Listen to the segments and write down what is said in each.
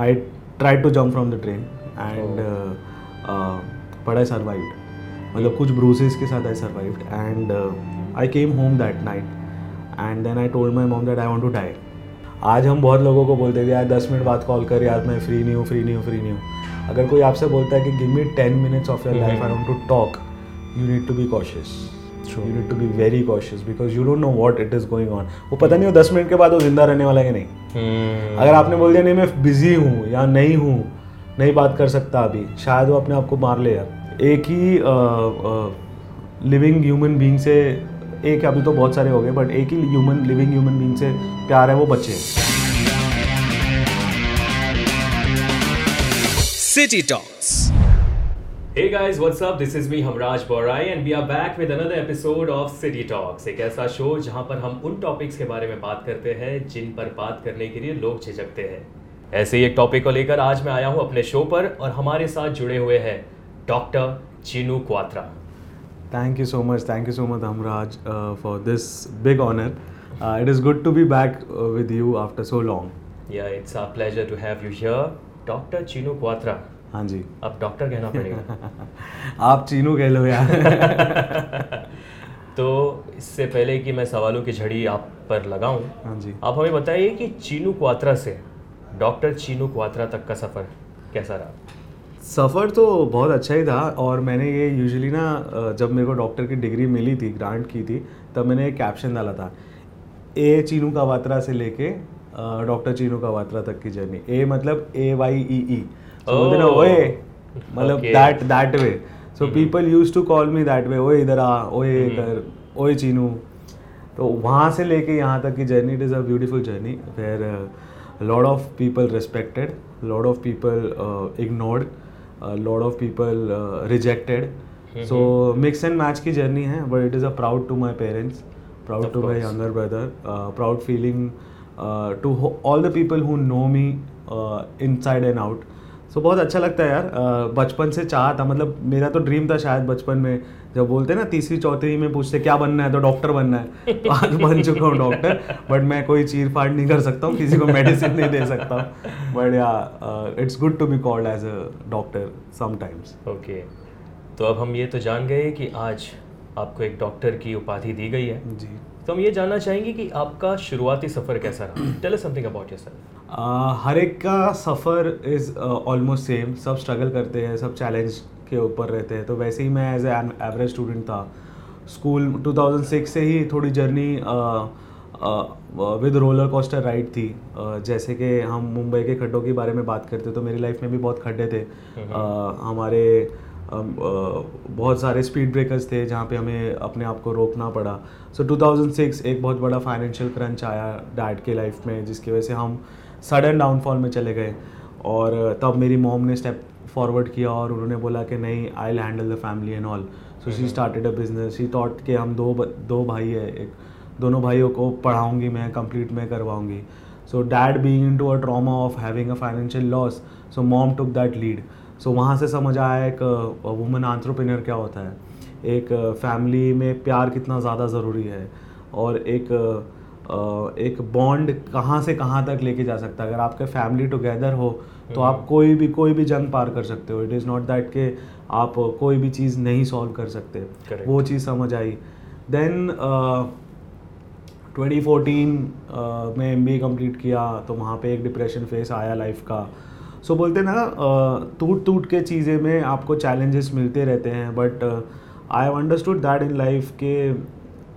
I try to jump from the train and but I survive मतलब कुछ bruises के साथ I survive and I came home that night and then I told my mom that I want to die आज हम बहुत लोगों को बोलते थे यार दस मिनट बाद कॉल कर यार मैं फ्री नहीं हूँ फ्री नहीं हूँ फ्री नहीं हूँ. अगर कोई आपसे बोलता है कि give me ten minutes of your life I want to talk you need to be cautious True. You need to be very cautious because you don't know what it is going on वो पता नहीं वो दस minute के बाद वो ज़िंदा रहने वाला है कि नहीं। हम्म, अगर आपने बोल दिया नहीं मैं बिज़ी हूँ या नहीं हूँ नहीं बात कर सकता अभी शायद वो अपने आप को मार ले यार। एक ही लिविंग ह्यूमन बीइंग से एक अभी तो बहुत सारे हो गए बट एक ही ह्यूमन लिविंग ह्यूमन बीइंग से प्यार है वो बच्चे City Talks. Hey guys, what's up? This is me Hamraj Borai and we are back with another episode of City Talks. एक ऐसा शो जहाँ पर हम उन टॉपिक्स के बारे में बात करते हैं जिन पर बात करने के लिए लोग झिझकते हैं ऐसे ही एक टॉपिक को लेकर आज मैं आया हूँ अपने शो पर और हमारे साथ जुड़े हुए हैं doctor Chinu Kwatra Thank you so much. Thank you so much, Amraj, uh, for this big honor. Uh, it is good to be back uh, with you after so long. Yeah it's a pleasure to have you here doctor Chinu Kwatra हाँ जी। अब doctor कहना पड़ेगा। आप चीनू कह लो यार। तो इससे पहले कि मैं सवालों की झड़ी आप पर लगाऊँ हाँ जी। आप हमें बताइए कि चीनू क्वात्रा से डॉक्टर चीनू क्वात्रा तक का सफ़र कैसा रहा? सफ़र तो बहुत अच्छा ही था और मैंने ये यूजुअली ना जब मेरे को डॉक्टर की डिग्री मिली थी ग्रांट की थी तब मैंने एक कैप्शन डाला था ए चीनू का वात्रा से लेके डॉक्टर चीनू का वात्रा तक की जर्नी ए मतलब ए वाई ई ई ना Oh. ओए मतलब that that way so people use to call me that way ओए इधर आ ओए। कर ओए चीनू. तो वहाँ से लेके यहाँ तक की journey it is a beautiful journey where lot of people respected lot of people ignored lot of people rejected so mix and match की जर्नी है but it is a proud to my parents proud to my course. Brother proud feeling to all uh, to ho- all the people who know me सो बहुत अच्छा लगता है यार। बचपन से चाह था मतलब मेरा तो ड्रीम था शायद बचपन में। जब बोलते हैं ना तीसरी चौथी में पूछते क्या बनना है? तो डॉक्टर बनना है। तो आज बन चुका हूँ डॉक्टर बट मैं कोई चीर फाड़ नहीं कर सकता हूँ किसी को मेडिसिन नहीं दे सकता हूँ। But yeah it's good to be called as a doctor sometimes okay तो अब हम ये तो जान गए कि आज आपको एक डॉक्टर की उपाधि दी गई है। जी। तो हम ये जानना चाहेंगे कि आपका शुरुआती सफ़र कैसा रहा? टेल समथिंग अबाउट योरसेल्फ हर एक का सफ़र इज़ ऑलमोस्ट सेम सब स्ट्रगल करते हैं सब चैलेंज के ऊपर रहते हैं। तो वैसे ही मैं एज एन एवरेज स्टूडेंट था। स्कूल 2006 से ही थोड़ी journey with roller coaster ride थी। uh, जैसे कि हम मुंबई के खड्डों के बारे में बात करते तो मेरी लाइफ में भी बहुत खड्डे थे। uh, हमारे uh, बहुत सारे स्पीड ब्रेकर्स थे जहाँ पे हमें अपने आप को रोकना पड़ा। सो so, 2006 एक बहुत बड़ा फाइनेंशियल क्रंच आया डैड के लाइफ में जिसकी वजह से हम सडन डाउनफॉल में चले गए। और तब मेरी मॉम ने स्टेप फॉरवर्ड किया और उन्होंने बोला कि नहीं I handle the family and all so she started a business she thought कि हम दो दो भाई है एक दोनों भाइयों को पढ़ाऊँगी मैं कंप्लीट मैं करवाऊँगी। So dad being into a trauma of having a financial loss so mom took that lead so वहाँ से समझ आया एक वुमन आंट्रप्रेन्योर क्या होता है। एक फैमिली में प्यार कितना ज़्यादा ज़रूरी है। और एक अ, एक बॉन्ड कहाँ से कहाँ तक लेके जा सकता है? अगर आपके फैमिली टुगेदर हो तो आप कोई भी कोई भी जंग पार कर सकते हो। इट इज़ नॉट दैट कि आप कोई भी चीज़ नहीं सॉल्व कर सकते। Correct. वो चीज़ समझ आई। देन ट्वेंटी फोर्टीन में एम बी कंप्लीट किया तो वहाँ पे एक डिप्रेशन फेस आया लाइफ का। सो so, बोलते ना uh, टूट टूट के चीज़ें में आपको चैलेंजेस मिलते रहते हैं but I have understood that in life के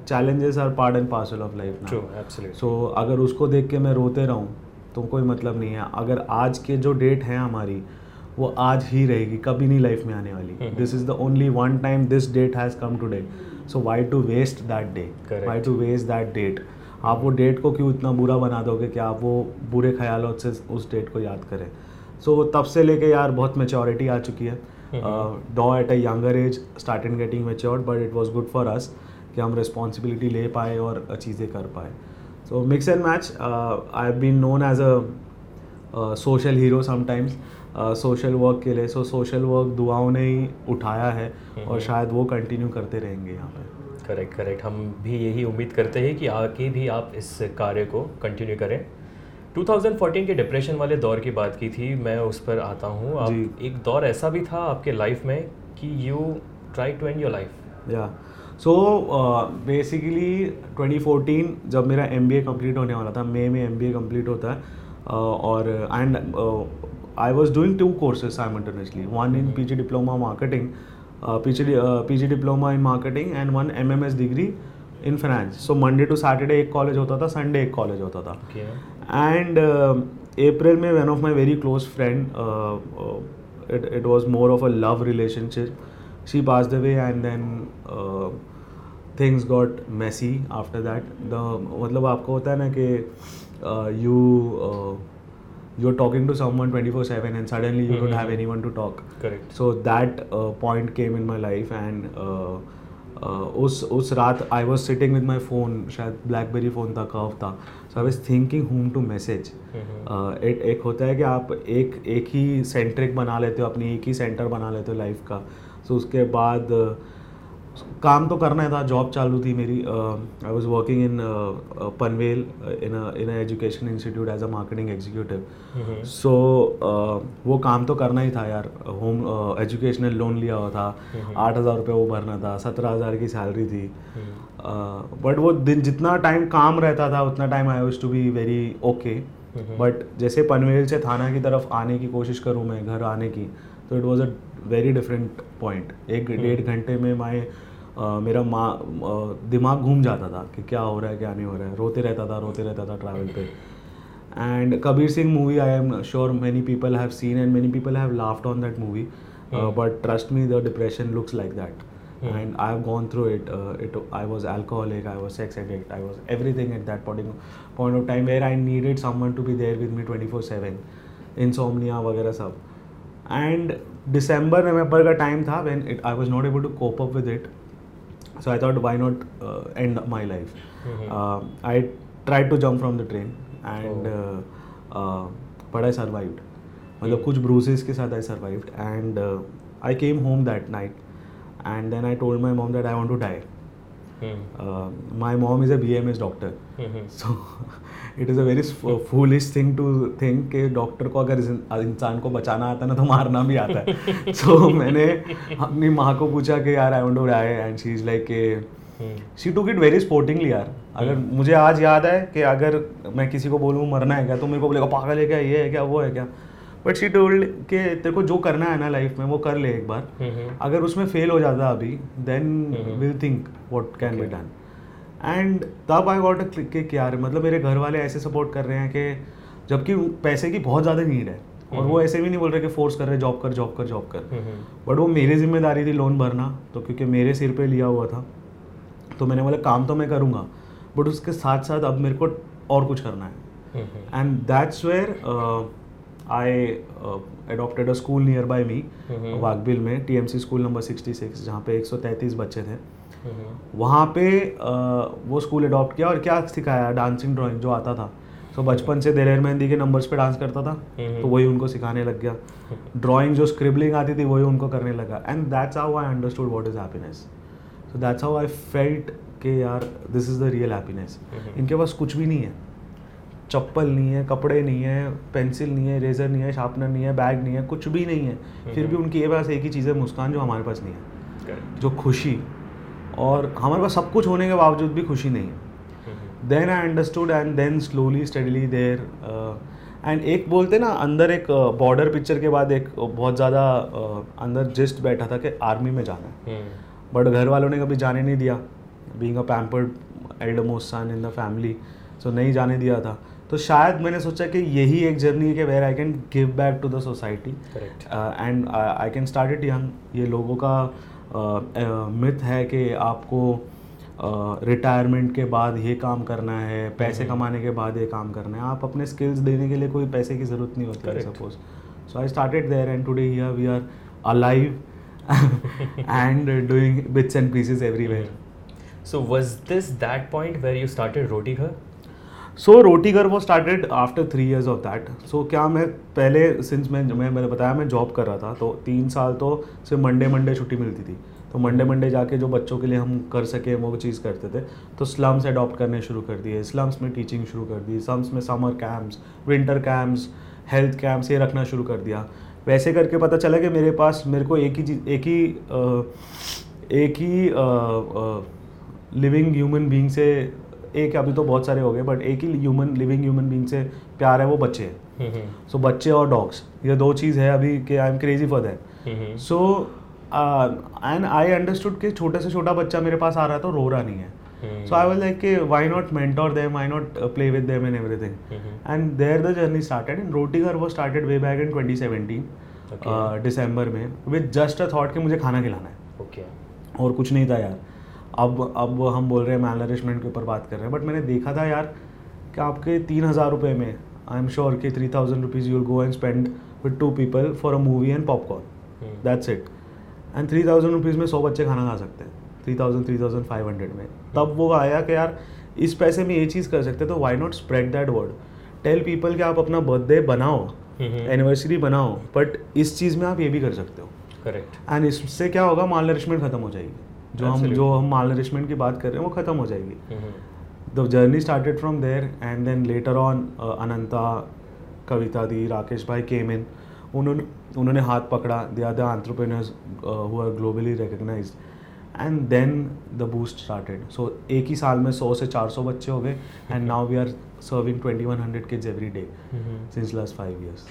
challenges are part and parcel of life absolutely so अगर उसको देख के मैं रोते रहूँ तो कोई मतलब नहीं है। अगर आज के जो डेट है हमारी वो आज ही रहेगी कभी नहीं लाइफ में आने वाली। This is the only one time this date has come today so why to waste that day why to waste that date आप वो डेट को क्यों इतना बुरा बना दोगे कि आप वो बुरे ख्यालों से उस डेट को याद करें? सो so, तब से लेके यार बहुत मेच्योरिटी आ चुकी है। डॉ at a younger age started getting matured but it was good for us कि हम रिस्पॉन्सिबिलिटी ले पाए और चीज़ें कर पाए। So mix and match I have been known as a social hero sometimes social work के लिए। सो सोशल वर्क दुआओं ने ही उठाया है और शायद वो कंटिन्यू करते रहेंगे यहाँ पर करेक्ट करेक्ट हम भी यही उम्मीद करते हैं कि आगे भी आप इस कार्य को कंटिन्यू करें। 2014 के डिप्रेशन वाले दौर की बात की थी मैं उस पर आता हूँ। आप एक दौर ऐसा भी था आपके लाइफ में कि you try to end your life yeah so basically 2014 जब मेरा एम बी कंप्लीट होने वाला था मई में एम बी कंप्लीट होता है uh, और and I was doing two courses simultaneously one in P G diploma marketing P G P G diploma in marketing and one M M S degree in finance so Monday to Saturday एक college होता था Sunday एक college होता था. And April में one of my very close friend it uh, uh, it, it was more of a love relationship. She passed away things got messy after that the मतलब आपको होता है ना कि you you are talking to someone twenty four seven and suddenly you don't have any one to talk correct so that point came in my life and उस उस रात I was sitting with my phone शायद BlackBerry phone था कफ था. So I was thinking whom to message एक होता है कि आप एक एक ही सेंट्रिक बना लेते हो अपनी एक ही सेंटर बना लेते हो लाइफ का. सो so उसके बाद uh, काम तो करना ही था जॉब चालू थी मेरी I was working in Panvel in in education institute as a marketing executive so वो काम तो करना ही था यार होम एजुकेशनल लोन लिया हुआ था आठ हज़ार रुपये वो भरना था सत्रह हज़ार की सैलरी थी। बट वो दिन जितना टाइम काम रहता था उतना time I use to be very okay but जैसे पनवेल से थाना की तरफ़ आने की कोशिश करूँ मैं घर आने की तो it was a very different point एक डेढ़ घंटे में मैं मेरा माँ दिमाग घूम जाता था कि क्या हो रहा है क्या नहीं हो रहा है। रोते रहता था रोते रहता था ट्रैवल पे। And Kabir Singh movie I am sure many people have seen and many people have laughed on that movie but trust me the depression looks like that and I have gone through it it I was alcoholic I was sex addict I was everything at that point point of time where I need needed someone to be there with me twenty four seven insomnia वगैरह सब। And December नवंबर का time था when it I was not able to cope up with it so i thought why not uh, end my life Mm-hmm. uh, I tried to jump from the train and Oh. uh, uh, but I survived. मतलब कुछ bruises के साथ I survived and I came home that night and then I told my mom that I I to to die. Uh, my mom is a BMS doctor. So it is a very foolish thing to think कि doctor को अगर इंसान को बचाना आता है ना तो मारना भी आता है। So मैंने अपनी माँ को पूछा कि यार I want to die and she is like के she took it very sportingly यार। अगर। मुझे आज याद है कि अगर मैं किसी को बोलूँ मरना है क्या तो मेरे को बोलेगा पागल है क्या ये है क्या वो है क्या? बट शी टोल्ड के तेरे को जो करना है ना लाइफ में वो कर ले एक बार। अगर उसमें फेल हो जाता अभी then. Will think what can be done and तब आई गॉट क्लिक कि यार मतलब मेरे घर वाले ऐसे सपोर्ट कर रहे हैं कि जबकि पैसे की बहुत ज़्यादा नीड है और वो। ऐसे भी नहीं बोल रहे कि फोर्स कर रहे जॉब कर जॉब कर जॉब कर। बट वो मेरी ज़िम्मेदारी थी लोन भरना तो क्योंकि मेरे सिर पे लिया हुआ था तो मैंने बोला काम तो मैं करूँगा बट उसके साथ साथ अब मेरे को और कुछ करना है। And that's where I adopted a school nearby me. Waghbil में टीएमसी स्कूल नंबर 66 जहाँ पे 133 बच्चे थे। वहाँ पे uh, वो स्कूल अडॉप्ट किया और क्या सिखाया? डांसिंग ड्राइंग जो आता था। तो बचपन से दिलेर मेहंदी के नंबर्स पे डांस करता था Mhm. तो वही उनको सिखाने लग गया। ड्राइंग जो स्क्रिबलिंग आती थी वही उनको करने लगा। And that's how I understood what is happiness so that's how I felt कि यार this is the real happiness. इनके पास कुछ भी नहीं है। चप्पल नहीं है कपड़े नहीं है पेंसिल नहीं है रेजर नहीं है शार्पनर नहीं है बैग नहीं है कुछ भी नहीं है। फिर भी उनकी उनके पास एक ही चीज़ है मुस्कान जो हमारे पास नहीं है। जो खुशी। और हमारे पास सब कुछ होने के बावजूद भी खुशी नहीं है। Then I understood and then slowly steadily there and एक बोलते ना अंदर एक बॉर्डर पिक्चर के बाद एक बहुत ज़्यादा uh, अंदर जिस्ट बैठा था कि आर्मी में जाना है। बट घर वालों ने कभी जाने नहीं दिया। Being a pampered elder most son in the family so नहीं जाने दिया था। तो शायद मैंने सोचा कि यही एक जर्नी है कि where I can give back to the society and I can start it young ये लोगों का मिथ uh, uh, है कि आपको रिटायरमेंट uh, के बाद ये काम करना है पैसे हम्म। कमाने के बाद ये काम करना है। आप अपने स्किल्स देने के लिए कोई पैसे की ज़रूरत नहीं होती है suppose so I started there and today here we are alive and uh, doing bits and pieces everywhere. So was this that point where you started Roti Ghar? So Roti Ghar वो started after three years of that. So, क्या मैं पहले since मैं मैं, मैंने बताया मैं job कर रहा था तो तीन साल तो सिर्फ़ मंडे मंडे छुट्टी मिलती थी। तो मंडे मंडे जाके जो बच्चों के लिए हम कर सके वो चीज़ करते थे तो स्लम्स अडॉप्ट करने शुरू कर दिए। स्लम्स में टीचिंग शुरू कर दी स्लम्स में summer camps winter camps health camps ये रखना शुरू कर दिया। वैसे करके पता चला कि मेरे पास, मेरे को एक ही चीज़, एक ही एक ही लिविंग ह्यूमन बींग से एक अभी तो बहुत सारे हो गए बट एक ही ह्यूमन लिविंग ह्यूमन बीइंग से प्यार है वो बच्चे हैं। हम्म, हम्म, सो बच्चे और डॉग्स ये दो चीज़ है अभी कि I am crazy for that so and I understood कि छोटे से छोटा बच्चा मेरे पास आ रहा है तो रो रहा नहीं है। सो आई वाज लाइक कि why not mentor them why not play with them and everything hmm, and there the journey started and Roti Ghar वो started way back in 2017 Okay. दिसंबर में विद जस्ट अ थॉट कि मुझे खाना खिलाना है। Okay और कुछ नहीं था यार। अब अब हम बोल रहे हैं मैल नरिशमेंट के ऊपर बात कर रहे हैं बट मैंने देखा था यार कि आपके तीन हज़ार रुपये में आई एम श्योर कि three thousand rupees you'll go and spend with two people for a movie and popcorn that's it and three thousand rupees में सौ बच्चे खाना खा सकते हैं three thousand three thousand five hundred में। तब वो आया कि यार इस पैसे में ये चीज़ कर सकते तो why not spread that word tell people कि आप अपना बर्थडे बनाओ एनिवर्सरी बनाओ बट इस चीज़ में आप ये भी कर सकते हो। करेक्ट एंड इससे क्या होगा माल नरिशमेंट खत्म हो जाएगी। जो हम जो हम माल नरिशमेंट की बात कर रहे हैं वो खत्म हो जाएगी। The journey started from there and then later on Ananta Kavita di Rakesh भाई केम इन उन्होंने उन्होंने हाथ पकड़ा। They are the entrepreneurs who are globally recognise and then the boost started so एक ही साल में सौ से चार सौ बच्चे हो गए। And now we are serving twenty one hundred kids every day since last five years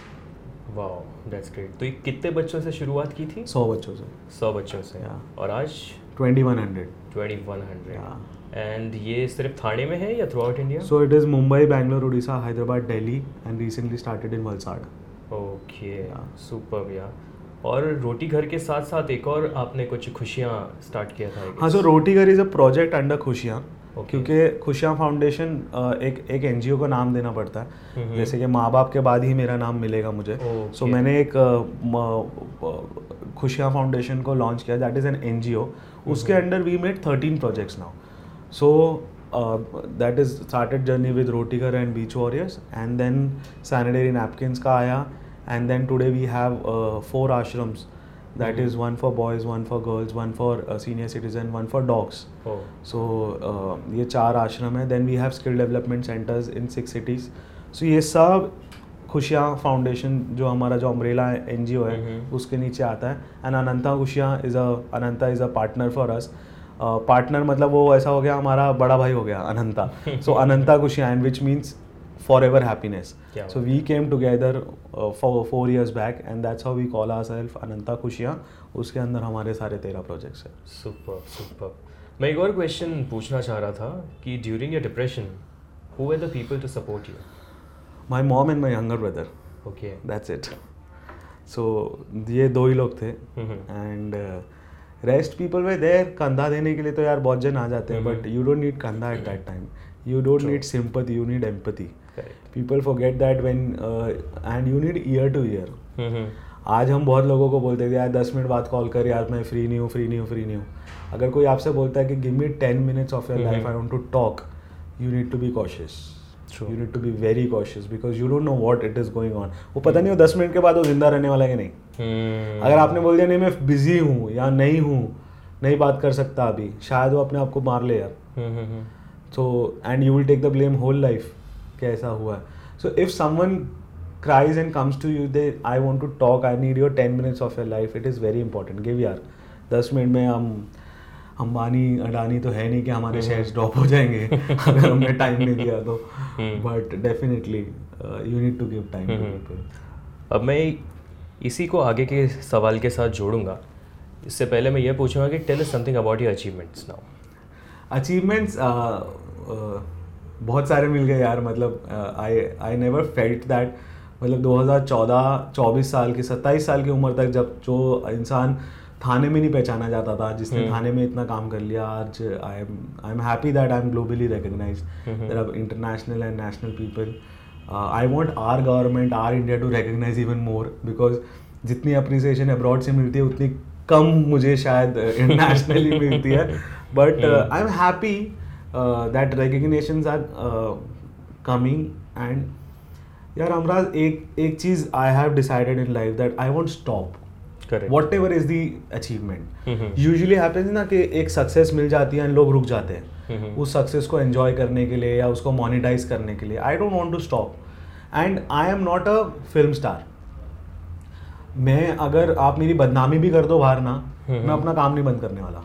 wow that's great तो ये कितने बच्चों से शुरुआत की थी? सौ बच्चों से। सौ बच्चों से। Yeah. और आज? Twenty one hundred twenty one hundred and ये सिर्फ़ थाने में है या throughout India So it is Mumbai, Bangalore, Odisha, Hyderabad, Delhi, and recently started in Valsad. Okay super भैया और रोटी घर के साथ साथ एक और आपने कुछ खुशियाँ स्टार्ट किया था हाँ. So Roti Ghar is a project under Khushiyaan Okay. क्योंकि खुशियाँ फाउंडेशन एक एक एनजीओ को नाम देना पड़ता है। हम्म। जैसे कि माँ बाप के बाद ही मेरा नाम मिलेगा मुझे। Okay. सो मैंने एक खुशियाँ फाउंडेशन को लॉन्च किया दैट इज़ एन एनजीओ उसके हम्म। Under we made thirteen projects now. So that is started journey with Roti Ghar and beach warriors and then sanitary napkin का आया and then today we have four ashrams that hmm. Is one for boys one for girls one for senior citizen one for dogs Oh, so uh, ये चार आश्रम है. Then we have skill development centres in six cities so ये सब खुशियाँ फाउंडेशन जो हमारा जो अम्ब्रेला एन जी ओ है। उसके नीचे आता है। And Ananta Khushiyaan is a Ananta is a partner for us partner मतलब वो ऐसा हो गया हमारा बड़ा भाई हो गया Ananta so Ananta Khushiyaan and which means forever happiness so we came together for four years back and that's how we call our self Ananta Khushiyaan उसके अंदर हमारे सारे तेरह प्रोजेक्ट्स हैं। सुपर सुपर मैं एक और क्वेश्चन पूछना चाह रहा था कि during your depression who were the people to support you my mom and my younger brother okay that's it so ये दो ही लोग थे। And rest people were there कंधा देने के लिए तो यार बहुत जन आ जाते हैं। बट यू डोंट नीड कंधा at that time you don't need sympathy you need empathy people people forget that when and you need ear to ear आज हम बहुत लोगों को बोलते थे यार दस मिनट बाद कॉल कर यार मैं फ्री नहीं हूँ फ्री नहीं हूँ फ्री नहीं हूँ. अगर कोई आपसे बोलता है कि give me ten minutes of your. Life I want to talk you need to be cautious. You need to be very cautious because you don't know what it is going on वो पता नहीं वो दस minute के बाद वो ज़िंदा रहने वाला है कि नहीं। हम्म, अगर आपने बोल दिया नहीं मैं बिज़ी हूँ या नहीं हूँ नहीं बात कर सकता अभी शायद वो अपने आप को मार ले यार। हम्म, हम्म, so and you will take the blame कि ऐसा हुआ है। So if someone cries and comes to you they I want to talk I need your 10 minutes of your life it is very important give यार 10 minute में हम अंबानी अडानी तो है नहीं कि हमारे हम्म। शेयर्स ड्रॉप हो जाएँगे अगर हमने टाइम नहीं दिया तो हम्म। But definitely you need to give time to hmm. People अब मैं इसी को आगे के सवाल के साथ जोड़ूँगा इससे पहले मैं ये पूछूँगा कि tell something about your achievements now achievements बहुत सारे मिल गए यार मतलब I I never felt that मतलब 2014 24 साल की 27 साल की उम्र तक जब जो इंसान थाने में नहीं पहचाना जाता था जिसने हम्म। थाने में इतना काम कर लिया आज I am I am happy that I am globally recognise. There are international and national people I want our government our India to recognise even more because जितनी अप्रिसिएशन अब्रॉड से मिलती है उतनी कम मुझे शायद इंटरनेशनली मिलती है but. I am happy that recognitions are coming and यार अमराज एक एक चीज़ I have decided in life that I won't stop. Whatever is the achievement usually happens ना कि एक सक्सेस मिल जाती है एंड लोग रुक जाते हैं। उस सक्सेस को एंजॉय करने के लिए या उसको मोनिटाइज करने के लिए। I don't want to stop and I am not a film star मैं अगर आप मेरी बदनामी भी कर दो बाहर ना। मैं अपना काम नहीं बंद करने वाला।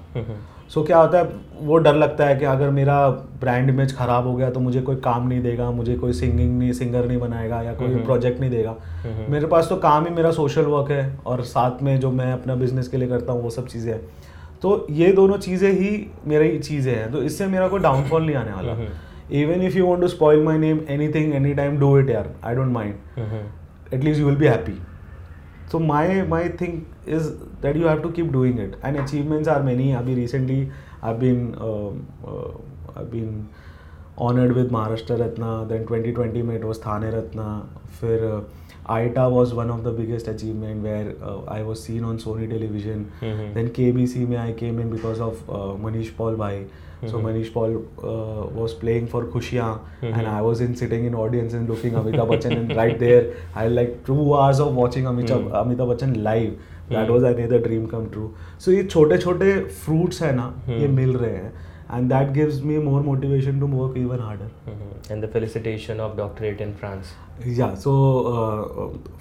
सो क्या होता है वो डर लगता है कि अगर मेरा ब्रांड इमेज खराब हो गया तो मुझे कोई काम नहीं देगा मुझे कोई सिंगिंग नहीं सिंगर नहीं बनाएगा या कोई। प्रोजेक्ट नहीं देगा। मेरे पास तो काम ही मेरा सोशल वर्क है और साथ में जो मैं अपना बिज़नेस के लिए करता हूँ वो सब चीज़ें हैं। तो ये दोनों चीज़ें ही मेरी चीज़ें हैं। तो इससे मेरा कोई डाउनफॉल नहीं आने वाला। Even if you want to spoil my name anything any time do it यार। I don't mind at least you will be happy so my my thing is that you have to keep doing it and achievements are many abhi recently i've been um, uh, i've been honored with maharashtra ratna then 2020 it was thane ratna fir uh, ITA was one of the biggest achievement where uh, I was seen on Sony television. Mm-hmm. Then KBC mein I came in because of uh, Manish Paul bhai. So Mhm. Manish Paul uh, was playing for Khushiyan and Mhm. I was in sitting in audience and looking Amitabh Bachchan and right there I like two hours of watching Amitabh -hmm. Amitabh Bachchan live. That Mhm. was another dream come true. So ये छोटे छोटे fruits हैं ना ये Mhm. मिल रहे हैं and that gives me more motivation to work even harder. Hmm, and the felicitation of doctorate in France. या सो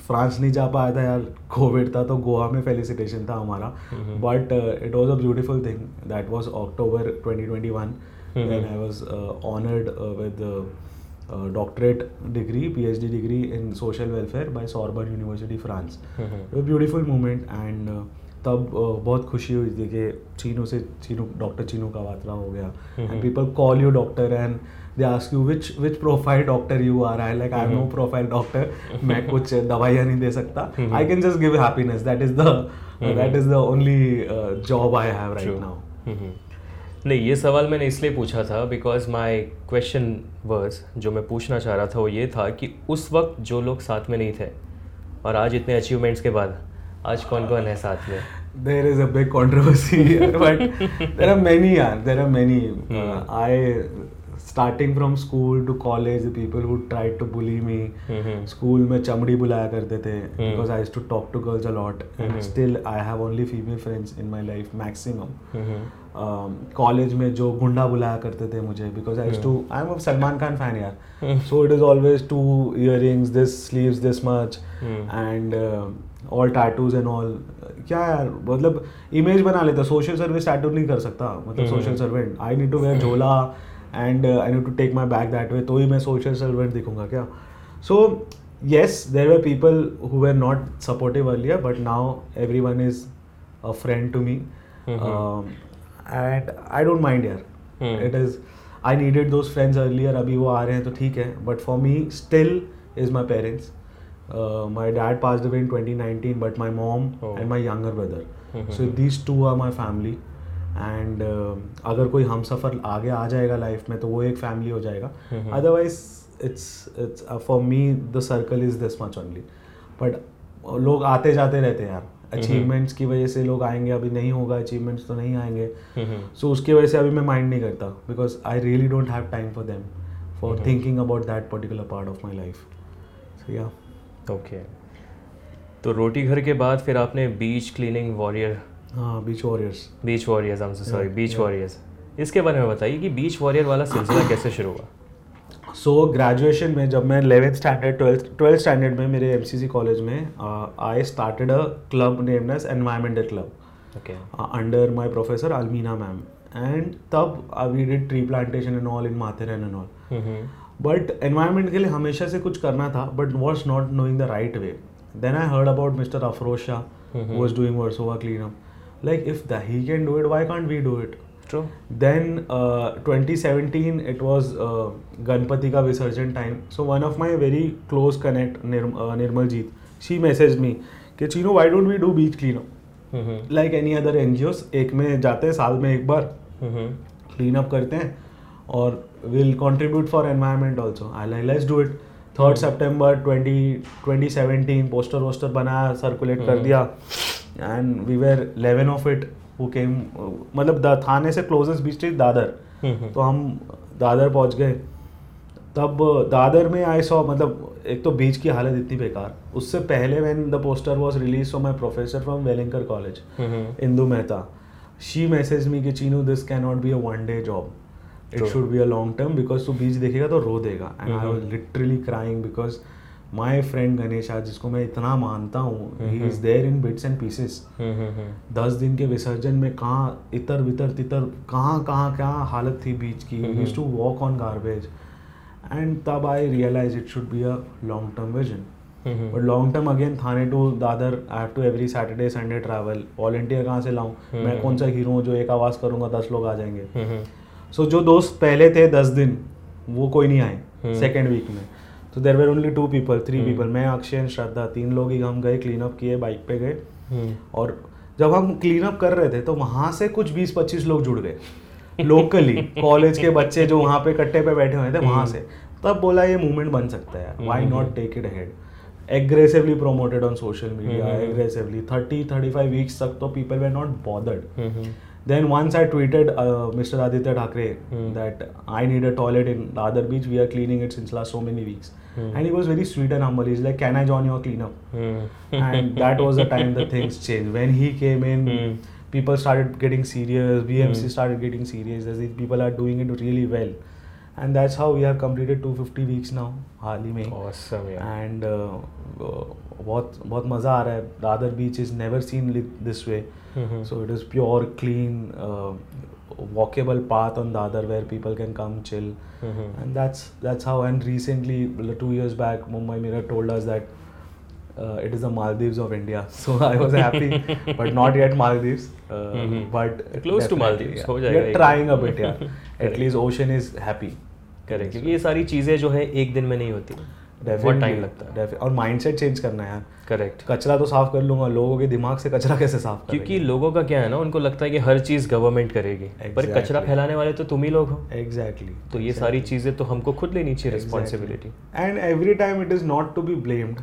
France नहीं जा पाया था यार कोविड था तो गोवा में फेलिसिटेशन था हमारा Mhm. But it was a beautiful thing that was October 2021 Mhm. when I was uh, honored uh, with the uh, doctorate degree, PhD degree in social welfare by Sorbonne University, France. Hmm, It was a beautiful moment and uh, तब बहुत खुशी हुई थी कि चीनू से Chinu doctor Chinu का वात्रा हो गया. And people call you doctor and they ask you which which profile doctor you are I like I know. Profile doctor मैं कुछ दवाइयाँ नहीं दे सकता. I can just give happiness that is the. That is the only job I have right now. नहीं ये सवाल मैंने इसलिए पूछा था बिकॉज़ माई क्वेश्चन वर्स जो मैं पूछना चाह रहा था वो ये था कि उस वक्त जो लोग साथ में नहीं थे और आज इतने अचीवमेंट्स के बाद आज कौन कौन है साथ में there is a big controversy here, but there are many yeah, there are many uh, Hmm. i starting from school to college the people who tried to bully hmm, school में चमड़ी बुलाया करते थे. Because I to talk to girls a lot and. Still I have only female friends in my life maximum college में जो गुंडा बुलाया करते थे मुझे because I to I am Salman Khan fan यार. So it is always two earrings this sleeves this much. And all tattoos and all क्या यार मतलब इमेज बना लेता सोशल सर्विस टैटू नहीं कर सकता मतलब social servant I need to wear झोला and I need to take my back that way तो ही मैं सोशल सर्वेंट दिखूँगा क्या? So yes there are people who are not supportive earlier but now everyone is a friend to me and I don't mind यार। It is I needed those friends earlier अभी वो आ रहे हैं तो ठीक है but for me still is my parents uh, my dad passed away in 2019 but my mom Oh. and my younger brother. Mhm. so these two are my family. And अगर कोई हम सफ़र आगे आ जाएगा लाइफ में तो वो एक फैमिली हो जाएगा. Otherwise it's it's for me the circle is this much only but लोग आते जाते रहते हैं यार. अचीवमेंट्स की वजह से लोग आएँगे अभी नहीं होगा अचीवमेंट्स तो नहीं आएँगे. सो उसकी वजह से अभी मैं माइंड नहीं करता because I really don't have time for them for. Thinking about that particular part of my life so yeah okay तो रोटी घर के बाद फिर आपने बीच क्लीनिंग वॉरियर हाँ beach warriors beach warriors I am sorry beach warriors इसके बारे में बताइए कि बीच वॉरियर वाला सिलसिला कैसे शुरू हुआ? सो ग्रेजुएशन में जब मैं 11th standard twelfth twelfth standard में मेरे एमसीसी कॉलेज में I started a club named as environmental club okay under my professor Almina ma'am and तब I we did tree plantation and all in Matheran and all hmm, but environment के लिए हमेशा से कुछ करना था but was not knowing the right way then I heard about mister Afroz Shah was doing Versova clean up like if the he can do it why can't we do it then twenty seventeen it was Ganpati का विसर्जन time so one of my very close connect Nirmaljeet she message me कि Chino why don't we do beach clean up like any other N G Os एक में जाते हैं साल में एक बार mm-hmm. क्लीन अप करते हैं। और will contribute for environment also I like let's do it third twenty twenty seventeen poster वोस्टर बनाया सर्कुलेट कर हम्म। दिया. And we were eleven of it who came मतलब थाने से क्लोजेस्ट बीच थी दादर. हम्म, तो हम दादर पहुँच गए. तब दादर में आई सॉ मतलब एक तो बीच की हालत इतनी बेकार. उससे पहले when the poster was release so my professor from Welingkar college Indu Mehta. She message me कि Chinu this can not be a one day job it should be a long term because तू beach देखेगा तो रो देगा. And I was literally crying because my friend Ganesh आज जिसको मैं इतना मानता हूँ he is there in bits and pieces दस दिन के विसर्जन में कहाँ इतर बितर तितर कहाँ कहाँ क्या हालत थी बीच की. Use to walk on garbage and तब I realise it should be a long term vision but long term again Thane to Dadar I have to every Saturday Sunday travel volunteer कहाँ से लाऊं? मैं कौन सा hero हूँ जो एक आवाज़ करूँगा दस लोग आ जाएँगे? सो जो दोस्त पहले थे दस दिन वो कोई नहीं आए सेकेंड वीक में। तो there were only two people three people मैं अक्षय एंड श्रद्धा तीन लोग ही हम गए क्लीन अप किए बाइक पे गए। और जब हम क्लीन अप कर रहे थे तो वहाँ से कुछ 20-25 लोग जुड़ गए। लोकली कॉलेज के बच्चे जो वहाँ पे कट्टे पे बैठे हुए थे वहाँ से। तब बोला ये मूवमेंट बन सकता है why not take it ahead aggressively promoted on social media aggressively 30 35 weeks तक तो people were not bothered then once I tweeted uh, Mr. Aditya Thackeray that I need a toilet in the other beach we are cleaning it since last so many weeks and he was very sweet and humble he's like can I join your cleanup and that was the time the things changed when he came in people started getting serious bmc started getting serious as if people are doing it really well and that's how we have completed 250 weeks now हाल ही में Awesome, yeah. And बहुत बहुत मज़ा आ रहा है Dadar beach is never seen this way so it is pure clean walkable path on Dadar where people can come chill mm-hmm. and that's that's how and recently two years back Mumbai Mirror told us that uh, it is the Maldives of India so I was happy but not yet Maldives uh, mm-hmm. but Close to Maldives, yeah. we are trying a bit yeah at least ocean is happy correct क्योंकि ये सारी चीज़ें जो है एक दिन में नहीं होती बहुत टाइम लगता है? और माइंडसेट चेंज करना है यार। करेक्ट कचरा तो साफ़ कर लूँगा लोगों के दिमाग से कचरा कैसे साफ़ करेंगे? क्योंकि लोगों का क्या है ना उनको लगता है कि हर चीज़ गवर्नमेंट करेगी। exactly. पर कचरा फैलाने वाले तो तुम ही लोग हो। Exactly exactly. तो ये exactly. सारी चीज़ें तो हमको खुद लेनी चाहिए responsibility and every time it is not to be blamed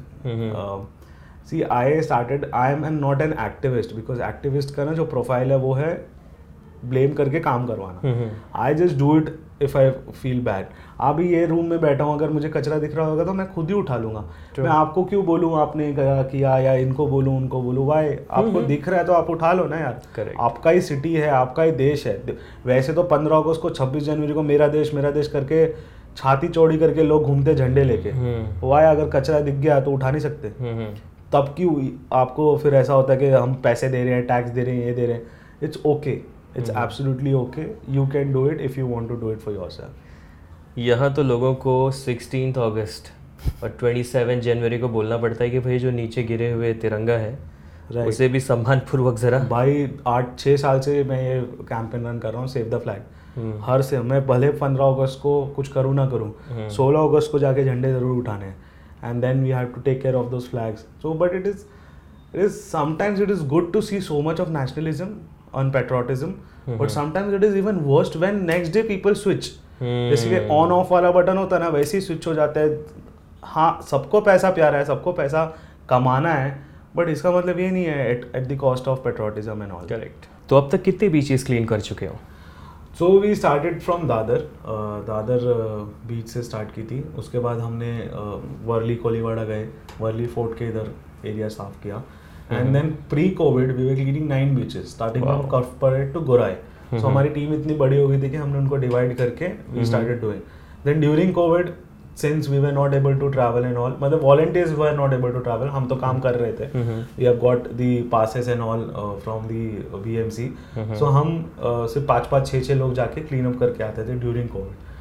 see I see I am i not an activist because activist का ना जो प्रोफ़ाइल है वो है ब्लेम करके काम करवाना। I just do it if I feel bad अभी ये रूम में बैठा हूँ अगर मुझे कचरा दिख रहा होगा तो मैं खुद ही उठा लूँगा। मैं आपको क्यों बोलूँ? आपने किया या इनको बोलूँ उनको बोलूँ वाई आपको दिख रहा है तो आप उठा लो ना यार। Correct. आपका ही सिटी है आपका ही देश है। वैसे तो पंद्रह अगस्त को छब्बीस जनवरी को मेरा देश मेरा देश करके छाती चौड़ी करके लोग घूमते झंडे लेके। वाई अगर कचरा दिख गया तो उठा नहीं सकते? तब क्यों? आपको फिर ऐसा होता है कि हम पैसे दे रहे हैं टैक्स दे रहे हैं ये दे रहे हैं। It's okay it's absolutely okay you can do it if you want to do it for yourself यहाँ तो लोगों को सिक्सटीन अगस्त और 27 जनवरी को बोलना पड़ता है कि भाई जो नीचे गिरे हुए तिरंगा है Right. उसे भी सम्मान पूर्वक जरा। भाई आठ छः साल से मैं ये कैंपेन रन कर रहा हूँ सेव द फ्लैग हर से मैं भले पंद्रह अगस्त को कुछ करूँ ना करूँ सोलह अगस्त को जाके झंडे ज़रूर उठाने हैं। And then we have to take care of those flags so but it is it is sometimes it is good to see so much of nationalism on patriotism but sometimes it is even worst when next day people switch. जैसे कि on of वाला button होता है ना वैसे ही switch हो जाता है। हाँ सबको पैसा प्यारा है सबको पैसा कमाना है बट इसका मतलब ये नहीं है at at the cost of patriotism and all correct तो अब तक कितने बीचेस क्लीन कर चुके हो? So we started from Dadar Dadar beach से स्टार्ट की थी। उसके बाद हमने वर्ली कोलीवाड़ा गए। वर्ली फोर्ट के इधर एरिया साफ़ किया। And then pre COVID we were cleaning nine beaches starting from Cuffe Parade to Gorai so हमारी टीम इतनी बड़ी हो गई थी कि हमने उनको डिवाइड करके we started doing then during COVID since we were not able to travel and all मतलब volunteers were not able to travel हम तो काम कर रहे थे। We have got the passes and all from the BMC so हम uh, सिर्फ़ पाँच पाँच छः छः लोग जाके क्लीन अप करके आते थे ड्यूरिंग कोविड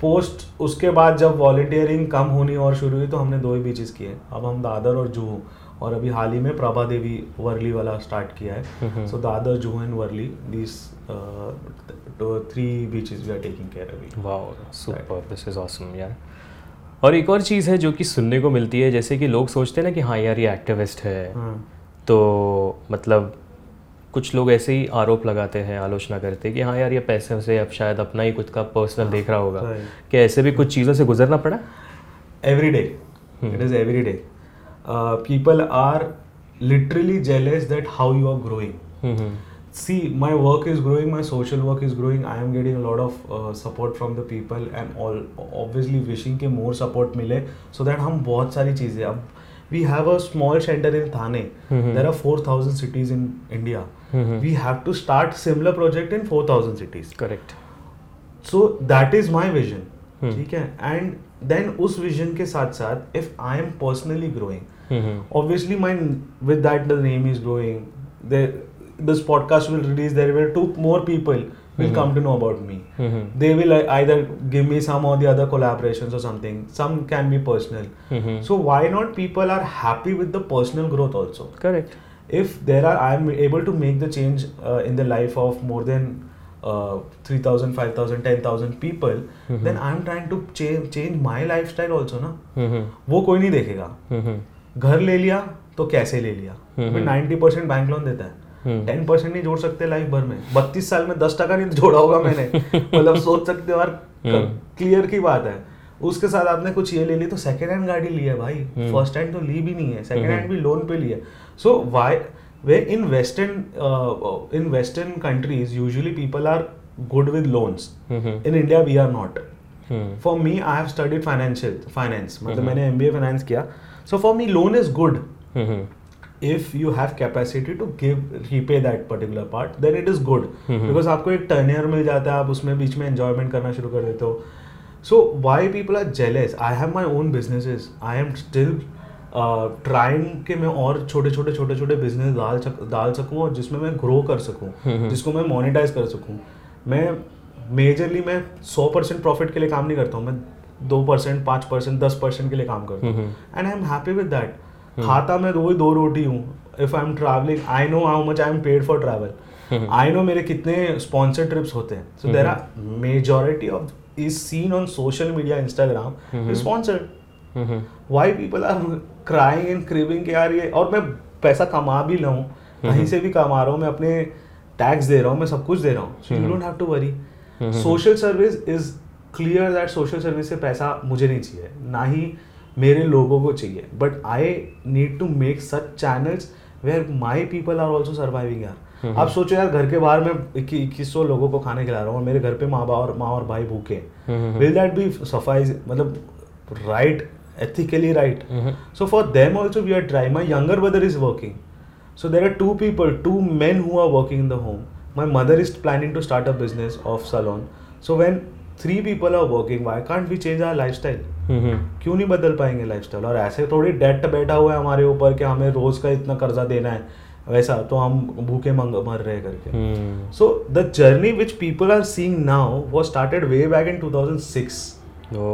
पोस्ट उसके बाद जब वॉलंटियरिंग कम होनी और शुरू हुई तो हमने दो ही बीचेस किए। अब हम दादर और जूहू। और अभी हाल ही में प्रभा देवी वर्ली वाला स्टार्ट किया है। So Dadar Juhu and Worli this three beaches we are taking care अभी wow super this is awesome यार और एक और चीज़ है जो कि सुनने को मिलती है जैसे कि लोग सोचते हैं ना कि हाँ यार ये एक्टिविस्ट है। हाँ तो मतलब कुछ लोग ऐसे ही आरोप लगाते हैं आलोचना करते हैं कि हाँ यार ये पैसे से अब शायद अपना ही कुछ का पर्सनल देख रहा होगा. कि ऐसे भी कुछ चीज़ों से गुजरना पड़ा? Every it is every day uh, people are literally jealous that how you are growing see my work is growing my social work is growing I am getting load of support from the people and all obviously wishing के more support मिले so that हम बहुत सारी चीज़ें अब we have a small centre in Thane there are four thousand cities in India we have to start similar project in four thousand cities correct so that is my vision ठीक है? And then उस vision के साथ साथ if I am personally growing hmm, obviously my with that the name is growing there this podcast will release there will two more people will Mhm. come to know about me hmm, they will uh, either give me some or the other collaborations or something some can be personal hmm, so why not people are happy with the personal growth also correct if there are i am able to make the change uh, in the life of more than uh, 3000 5000 10000 people Mhm. then i am trying to change change my lifestyle also na? Hmm, वो कोई नहीं देखेगा। हम्म, घर ले लिया तो कैसे ले लिया? हम्म। नाइन्टी परसेंट बैंक लोन देता है। टेन परसेंट नहीं जोड़ सकते लाइफ भर में। बत्तीस साल में दस टका नहीं जोड़ा होगा मैंने। मतलब सोच सकते हो यार। क्लियर की बात है। उसके साथ आपने कुछ ये ले ली तो सेकेंड हैंड गाड़ी ली है भाई। फ़र्स्ट हैंड तो ली भी नहीं है सेकेंड। हैंड भी लोन पे ली है। So why way in western in western countries usually people are good with loans hmm, in India we are not hmm, for me I have studied financial finance मतलब Mhm. मैंने MBA finance किया. So for me loan is good if you have capacity to give repay that particular part then it is good. Mhm. because आपको एक turn टर्नियर मिल जाता है आप उसमें बीच में एंजॉयमेंट करना शुरू कर देते हो. So why people are jealous I have my own businesses. I am still uh, के मैं और छोटे छोटे छोटे छोटे बिज़नेस डाल सक डाल सकूँ और जिसमें मैं ग्रो कर सकूँ Mhm. जिसको मैं मोनिटाइज कर सकूँ। मैं मेजरली मैं सौ परसेंट प्रॉफिट के लिए काम नहीं करता हूँ मैं दो परसेंट पाँच परसेंट दस परसेंट के लिए काम करता हूँ। हम्म, and I am happy with that खाता मैं रोज दो रोटी हूँ। If I am travelling I know how much I am paid for travel hmm, I know मेरे कितने स्पॉन्सर ट्रिप्स होते हैं। So there are majority of is seen on social media Instagram. Sponsored hmm, why people are crying and cribbing के यार ये और मैं पैसा कमा भी लूँ कहीं। से भी कमा रहा हूँ मैं अपने टैक्स दे रहा हूँ मैं सब कुछ दे रहा हूँ you. Don't have to worry. Social service is clear that social service से पैसा मुझे नहीं चाहिए ना ही मेरे लोगों को चाहिए but I need to make such channels where my people are also surviving यार। आप सोचो यार घर के बाहर मैं इक्कीस सौ लोगों को खाने खिला रहा हूँ और मेरे घर पे माँ बाप और माँ और भाई भूखे विल दैट बी सफाइज मतलब right ethically right hmm, so for them also we are trying my younger brother is working so there are two people two men who are working in the home my mother is planning to start a business of salon so when three people are working why can't we change our lifestyle hmm, क्यों नहीं बदल पाएँगे lifestyle और ऐसे थोड़ी date बैठा हुआ है हमारे ऊपर कि हमें रोज का इतना कर्जा देना है वैसा तो हम भूखे मंग मर रहे करके हम्म, so the journey which people are seeing now was started way back in 2006 O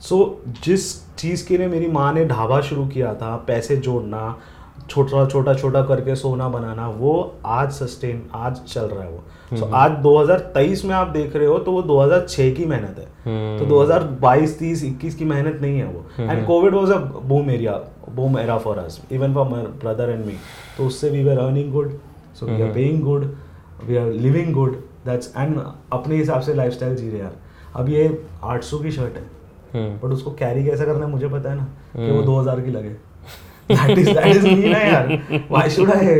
so so, जिस चीज़ के लिए मेरी माँ ने ढाबा शुरू किया था पैसे जोड़ना छोटा छोटा छोटा करके सोना बनाना वो आज सस्टेन आज चल रहा है वो। सो हम्म। आज 2023 में आप देख रहे हो तो वो 2006 की मेहनत है। तो 2022 30 21 की मेहनत नहीं है वो। And COVID was a boom area boom era for us even for my brother and me तो उससे we were earning good so we are. Paying good we are living good that's and अपने हिसाब से lifestyle जी रहे यार। अब ये 800 की शर्ट है। बट उसको कैरी कैसे करना है मुझे पता है ना कि वो हम्म। 2000 की लगे। That is that is me ना यार। Why should I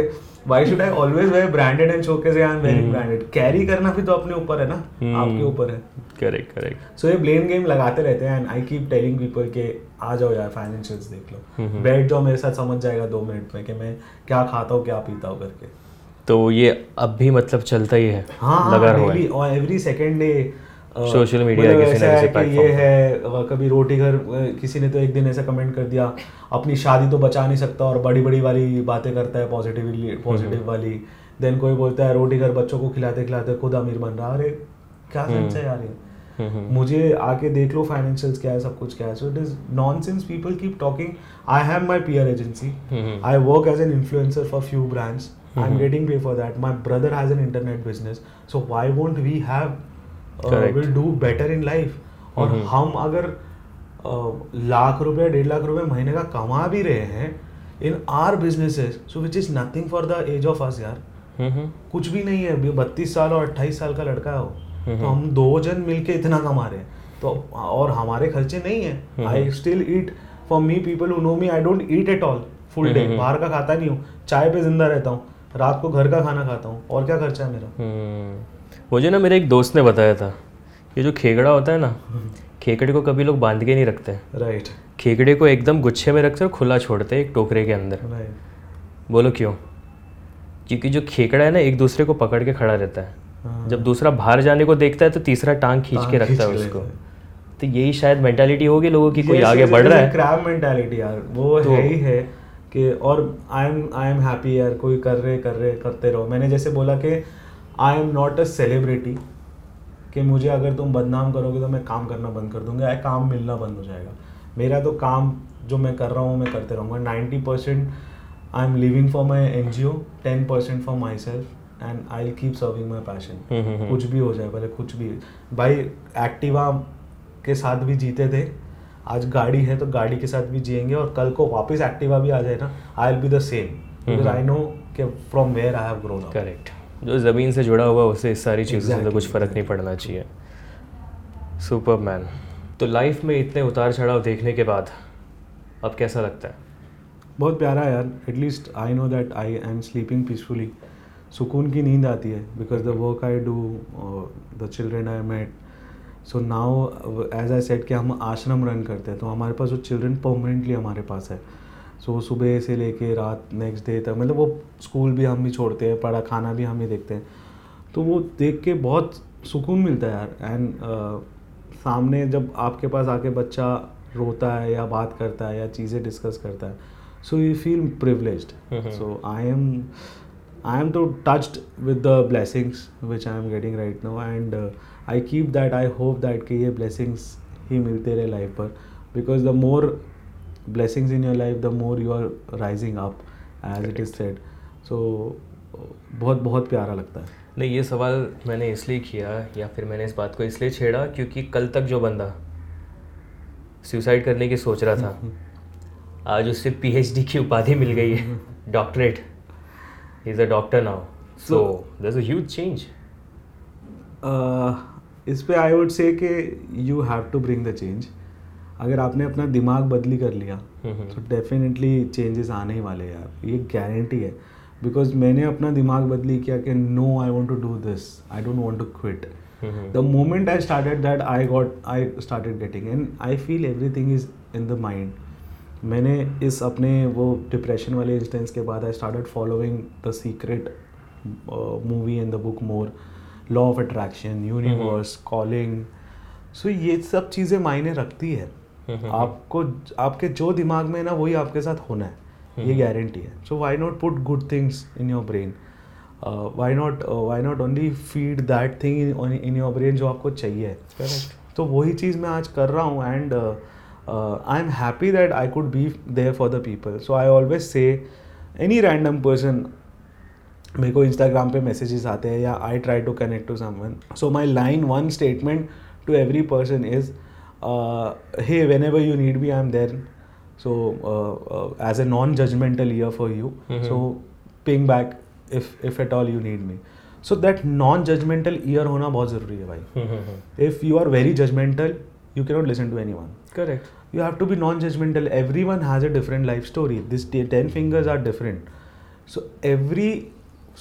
why should I always wear branded and showcase I am wearing. Branded carry करना भी तो अपने ऊपर है ना हम्म। आपके ऊपर है। करेक्ट करेक्ट सो ये ब्लेम गेम लगाते रहते हैं and I keep telling people के आ जाओ यार फाइनेंशियल्स देख लो। बैठ जाओ मेरे साथ समझ जाएगा दो मिनट में कि मैं क्या खाता हूँ क्या पीता हूँ करके। तो ये अब भी मतलब चलता ही है हाँ लगा हाँ हुआ है और every second day Social media किसी ना किसी कि ये है कभी रोटी घर किसी ने तो एक दिन ऐसा कमेंट कर दिया अपनी शादी तो बचा नहीं सकता और बड़ी बड़ी वाली बातें करता है पॉजिटिवली पॉजिटिव वाली। देन कोई बोलता है रोटी घर बच्चों को खिलाते खिलाते खुद अमीर बन रहा अरे क्या सेंस है यार ये? हम्म, हम्म, मुझे आके देख लो फाइनेंशियल्स क्या है सब कुछ क्या है। So it is nonsense people keep talking I have my PR agency I work as an an for few few I am Mhm. getting paid for that. My brother has an internet business. So why won't we will do better in life. और Mhm. हम अगर uh, lakh रुपए डेढ़ लाख रुपए महीने का कमा भी रहे हैं in our businesses so which is nothing for the age of us यार हम्म, कुछ भी नहीं है अभी बत्तीस साल और अट्ठाईस साल का लड़का है वो तो हम्म। हम दो जन मिलके इतना कमा रहे हैं तो और हमारे खर्चे नहीं है। I still eat for me people who know me I don't eat at all full day. बाहर का खाता नहीं हूँ चाय पे ज़िंदा रहता हूँ रात को घर का खाना खाता हूँ और क्या खर्चा है मेरा। मुझे ना मेरे एक दोस्त ने बताया था ये जो खेगड़ा होता है ना खेकड़े को कभी लोग बाँध के नहीं रखते। राइट खेकड़े को एकदम गुच्छे में रखते और खुला छोड़ते हैं एक टोकरे के अंदर। बोलो क्यों? क्योंकि जो खेकड़ा है ना एक दूसरे को पकड़ के खड़ा रहता है। हाँ। जब दूसरा बाहर जाने को देखता है तो तीसरा टांग खींच के रखता है उसको। तो यही शायद मेंटालिटी होगी लोगों की कोई आगे बढ़ रहा है? क्रैब मेंटालिटी यार वो तो- है ही है कि और I am I am happy यार कोई कर रहे कर रहे करते रहो। मैंने जैसे बोला कि I am not a celebrity कि मुझे अगर तुम बदनाम करोगे तो मैं काम करना बंद कर दूँगा या काम मिलना बंद हो जाएगा। मेरा तो काम जो मैं कर रहा हूँ मैं करते रहूँगा। Ninety percent I am living for my N G O ten percent for my self and I will keep serving my passion. कुछ भी हो जाए भले कुछ भी। भाई एक्टिवा के साथ भी जीते थे। आज गाड़ी है तो गाड़ी के साथ भी जिएँगे और कल को वापस एक्टिवा भी आ जाए ना I will be the same because. I know के from where I have grown correct जो ज़मीन से जुड़ा हुआ उससे इस सारी चीज़ों exactly, से तो कुछ फ़र्क नहीं पड़ना चाहिए। सुपर मैन तो लाइफ में इतने उतार चढ़ाव देखने के बाद अब कैसा लगता है? बहुत प्यारा यार। At least I know that I am sleeping peacefully सुकून की नींद आती है because the work I do the children I met so now as I said कि हम आश्रम रन करते हैं तो हमारे पास वो चिल्ड्रन परमानेंटली हमारे पास है। सो so, सुबह से लेके रात नेक्स्ट डे तक मतलब वो स्कूल भी हम ही छोड़ते हैं पढ़ा खाना भी हम ही देखते हैं। तो वो देख के बहुत सुकून मिलता है यार। एंड uh, सामने जब आपके पास आके बच्चा रोता है या बात करता है या चीज़ें डिस्कस करता है so you feel privileged Mhm. So I am I am too touched with the blessings which I am getting right now and I keep that I hope that कि ये ब्लेसिंग्स ही मिलते रहे लाइफ पर। Because the more blessings in your life the more you are rising up as it is said. So बहुत बहुत प्यारा लगता है। नहीं ये सवाल मैंने इसलिए किया या फिर मैंने इस बात को इसलिए छेड़ा क्योंकि कल तक जो बंदा सुसाइड करने की सोच रहा था आज उससे पीएचडी की उपाधि मिल गई है। Doctorate is a doctor now so a huge change Uh, इस पे आई वुड से कि you have to bring the change अगर आपने अपना दिमाग बदली कर लिया हम्म, तो डेफिनेटली चेंजेस आने ही वाले यार। ये गारंटी है। बिकॉज़ मैंने अपना दिमाग बदली किया कि no I want to do this I don't want to quit the moment I I that I I got I started getting and I feel everything is in the mind. मैंने इस अपने वो डिप्रेशन वाले instance के बाद I started following the Secret movie and the book more law of attraction universe calling so ये सब चीज़ें मायने रखती है। हम्म, आपको आपके जो दिमाग में है ना वही आपके साथ होना है। ये गारंटी है। So why not put good things in your brain why not why not only feed that thing in your brain जो आपको चाहिए. तो वही चीज़ मैं आज कर रहा हूँ and I am happy that I could be there for the people so I always say any random person मेरे को इंस्टाग्राम पे मैसेजेस आते हैं या I try to connect to someone so my line one statement to every person is hey whenever you need be I am there so as a non judgemental ear for you Mhm. So ping back if if at all you need me so that non judgmental ear होना बहुत ज़रूरी है भाई hmm, if you are very judgmental you cannot listen to anyone correct you have to be non-judgmental everyone has a different life story this t- 10 fingers are different so every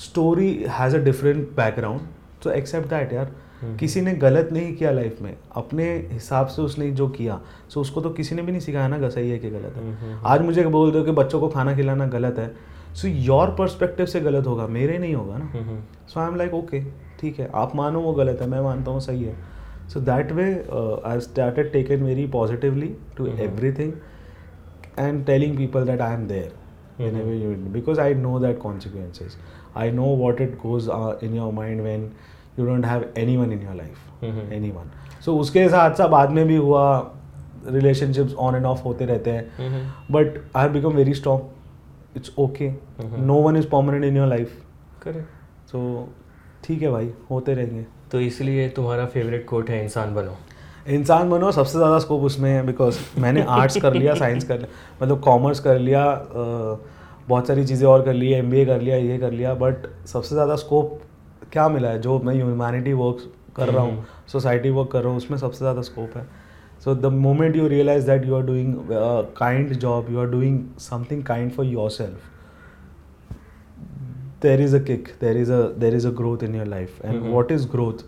story has a different background so accept that यार हम्म। किसी ने गलत नहीं किया life में अपने हिसाब से उसने जो किया सो उसको तो किसी ने भी नहीं सिखाया ना सही है कि गलत हम्म, है आज मुझे बोल दो कि बच्चों को खाना खिलाना गलत है सो योर पर्सपेक्टिव से गलत होगा मेरे नहीं होगा ना। हम्म, so I am like okay ठीक है आप मानो वो गलत है मैं मानता हूँ सही है। So that way I started taken very positively too. Everything and telling people that I am there Mhm. Because I know that consequences I know what it goes in your mind when you don't have anyone in your life. Anyone so उसके साथ साथ बाद में भी हुआ relationships on end of होते रहते हैं. But I have become very strong it's okay. No one is permanent in your life correct so ठीक है भाई होते रहेंगे. तो इसलिए तुम्हारा फेवरेट कोट है इंसान बनो. इंसान बनो सबसे ज़्यादा स्कोप उसमें है बिकॉज़ मैंने आर्ट्स कर लिया साइंस कर लिया मतलब कॉमर्स कर लिया बहुत सारी चीज़ें और कर ली एम कर लिया ये कर लिया बट सबसे ज़्यादा स्कोप क्या मिला है? जो मैं ह्यूमैनिटी वर्क कर रहा हूँ हम्म। सोसाइटी वर्क कर रहा हूँ उसमें सबसे ज़्यादा स्कोप है। So the moment you realise that you are doing kind job you are doing something kind for yourself there is a kick there is a there is a growth in your life and what is growth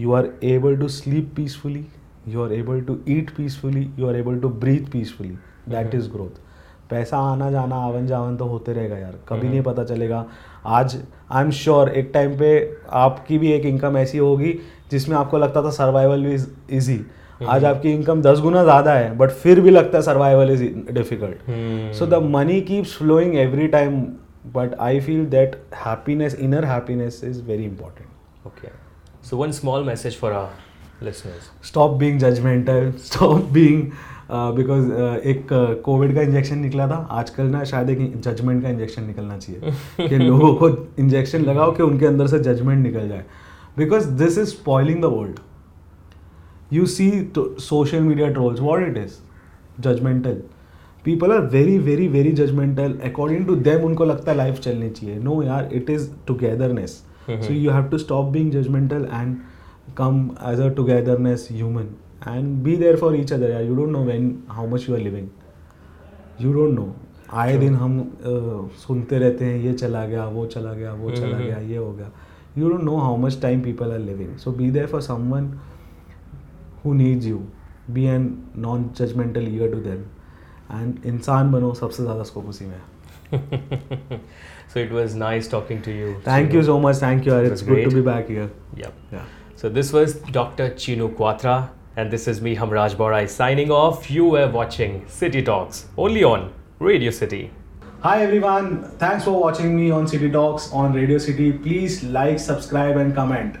you are able to sleep peacefully you are able to eat peacefully you are able to breathe peacefully that is growth पैसा आना जाना आवन जावन तो होते रहेगा यार। कभी नहीं।, नहीं पता चलेगा। आज आई एम श्योर एक टाइम पे आपकी भी एक इनकम ऐसी होगी जिसमें आपको लगता था सर्वाइवल इज़ ईजी आज आपकी इनकम दस गुना ज़्यादा है बट फिर भी लगता है survival is difficult so the money keeps flowing every time but I feel that happiness inner happiness is very important okay so one small message for our listeners stop being judgmental stop being because एक Covid का injection निकला था। आजकल ना शायद एक judgement का injection निकलना चाहिए। कि लोगों को इंजेक्शन लगाओ कि उनके अंदर से जजमेंट निकल जाए। Because this is spoiling the world you see social media trolls what it is judgmental people are very very very judgmental according to them उनको लगता है लाइफ चलनी चाहिए। नो यार it is togetherness so you have to stop being judgmental and come as a togetherness human and be there for each other यार you don't know when how much you are living you don't know आए True. दिन हम uh, सुनते रहते हैं ये चला गया वो चला गया वो चला Mhm. गया ये हो गया you don't know how much time people are living so be there for someone who needs you be an non judgmental ear to them and इंसान बनो सबसे ज़्यादा स्कोप उसी में है so it was nice talking to you. Thank you Chinu. So much thank you यार It it's was good to great. Be back here Yep. Yeah So this was Dr. Chinu Quatra, and this is me, Hamraj Borai, signing off. You were watching City Talks only on Radio City. Hi everyone, thanks for watching me on City Talks on Radio City. Please like, subscribe, and comment.